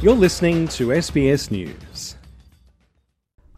You're listening to SBS News.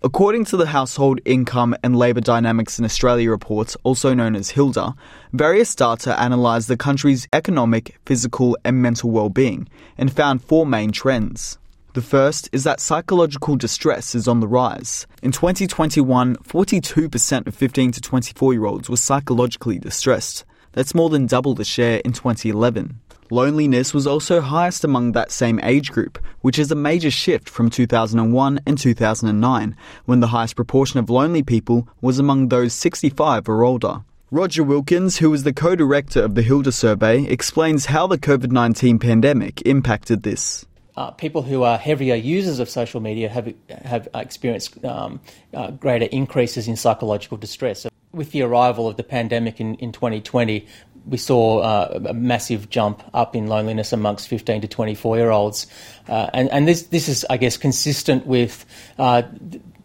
According to the Household Income and Labour Dynamics in Australia report, also known as HILDA, various data analysed the country's economic, physical, and mental well-being and found four main trends. The first is that psychological distress is on the rise. In 2021, 42% of 15 to 24 year olds were psychologically distressed. That's more than double the share in 2011. Loneliness was also highest among that same age group, which is a major shift from 2001 and 2009, when the highest proportion of lonely people was among those 65 or older. Roger Wilkins, who is the co director of the Hilda survey, explains how the COVID 19 pandemic impacted this. Uh, people who are heavier users of social media have have experienced um, uh, greater increases in psychological distress. With the arrival of the pandemic in, in 2020, we saw uh, a massive jump up in loneliness amongst 15 to 24 year olds. Uh, and, and this, this is, I guess, consistent with uh,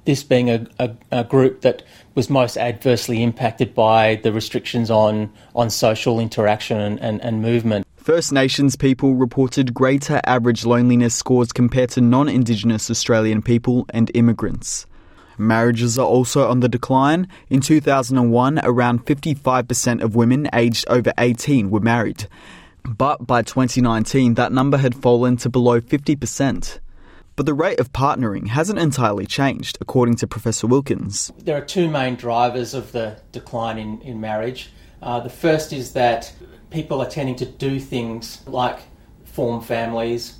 this being a, a, a, group that was most adversely impacted by the restrictions on, on social interaction and, and, and movement. First Nations people reported greater average loneliness scores compared to non Indigenous Australian people and immigrants. Marriages are also on the decline. In 2001, around 55% of women aged over 18 were married. But by 2019, that number had fallen to below 50%. But the rate of partnering hasn't entirely changed, according to Professor Wilkins. There are two main drivers of the decline in, in marriage. Uh, the first is that people are tending to do things like form families,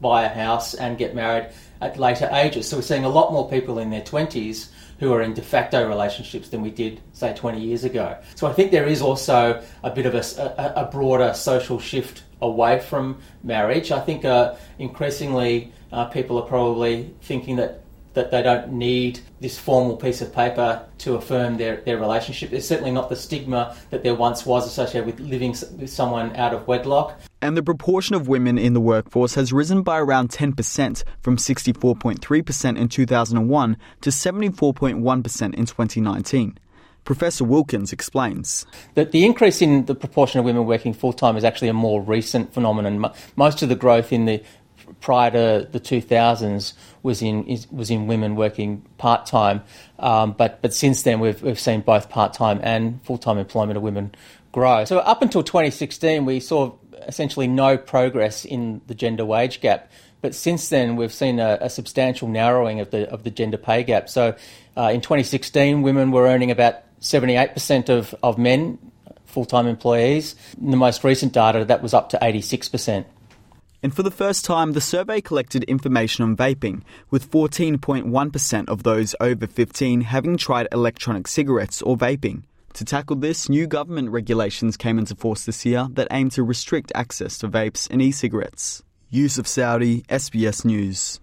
buy a house, and get married at later ages. So we're seeing a lot more people in their 20s who are in de facto relationships than we did, say, 20 years ago. So I think there is also a bit of a, a, a broader social shift away from marriage. I think uh, increasingly uh, people are probably thinking that that they don't need this formal piece of paper to affirm their, their relationship. There's certainly not the stigma that there once was associated with living with someone out of wedlock. And the proportion of women in the workforce has risen by around 10% from 64.3% in 2001 to 74.1% in 2019. Professor Wilkins explains. That the increase in the proportion of women working full time is actually a more recent phenomenon. Most of the growth in the prior to the 2000s was in was in women working part time, um, but but since then we've we've seen both part time and full time employment of women grow. So up until 2016, we saw essentially no progress in the gender wage gap. But since then, we've seen a, a substantial narrowing of the of the gender pay gap. So, uh, in 2016, women were earning about 78% of, of men full time employees. In the most recent data, that was up to 86%. And for the first time, the survey collected information on vaping, with 14.1% of those over 15 having tried electronic cigarettes or vaping. To tackle this, new government regulations came into force this year that aim to restrict access to vapes and e cigarettes. Yusuf Saudi, SBS News.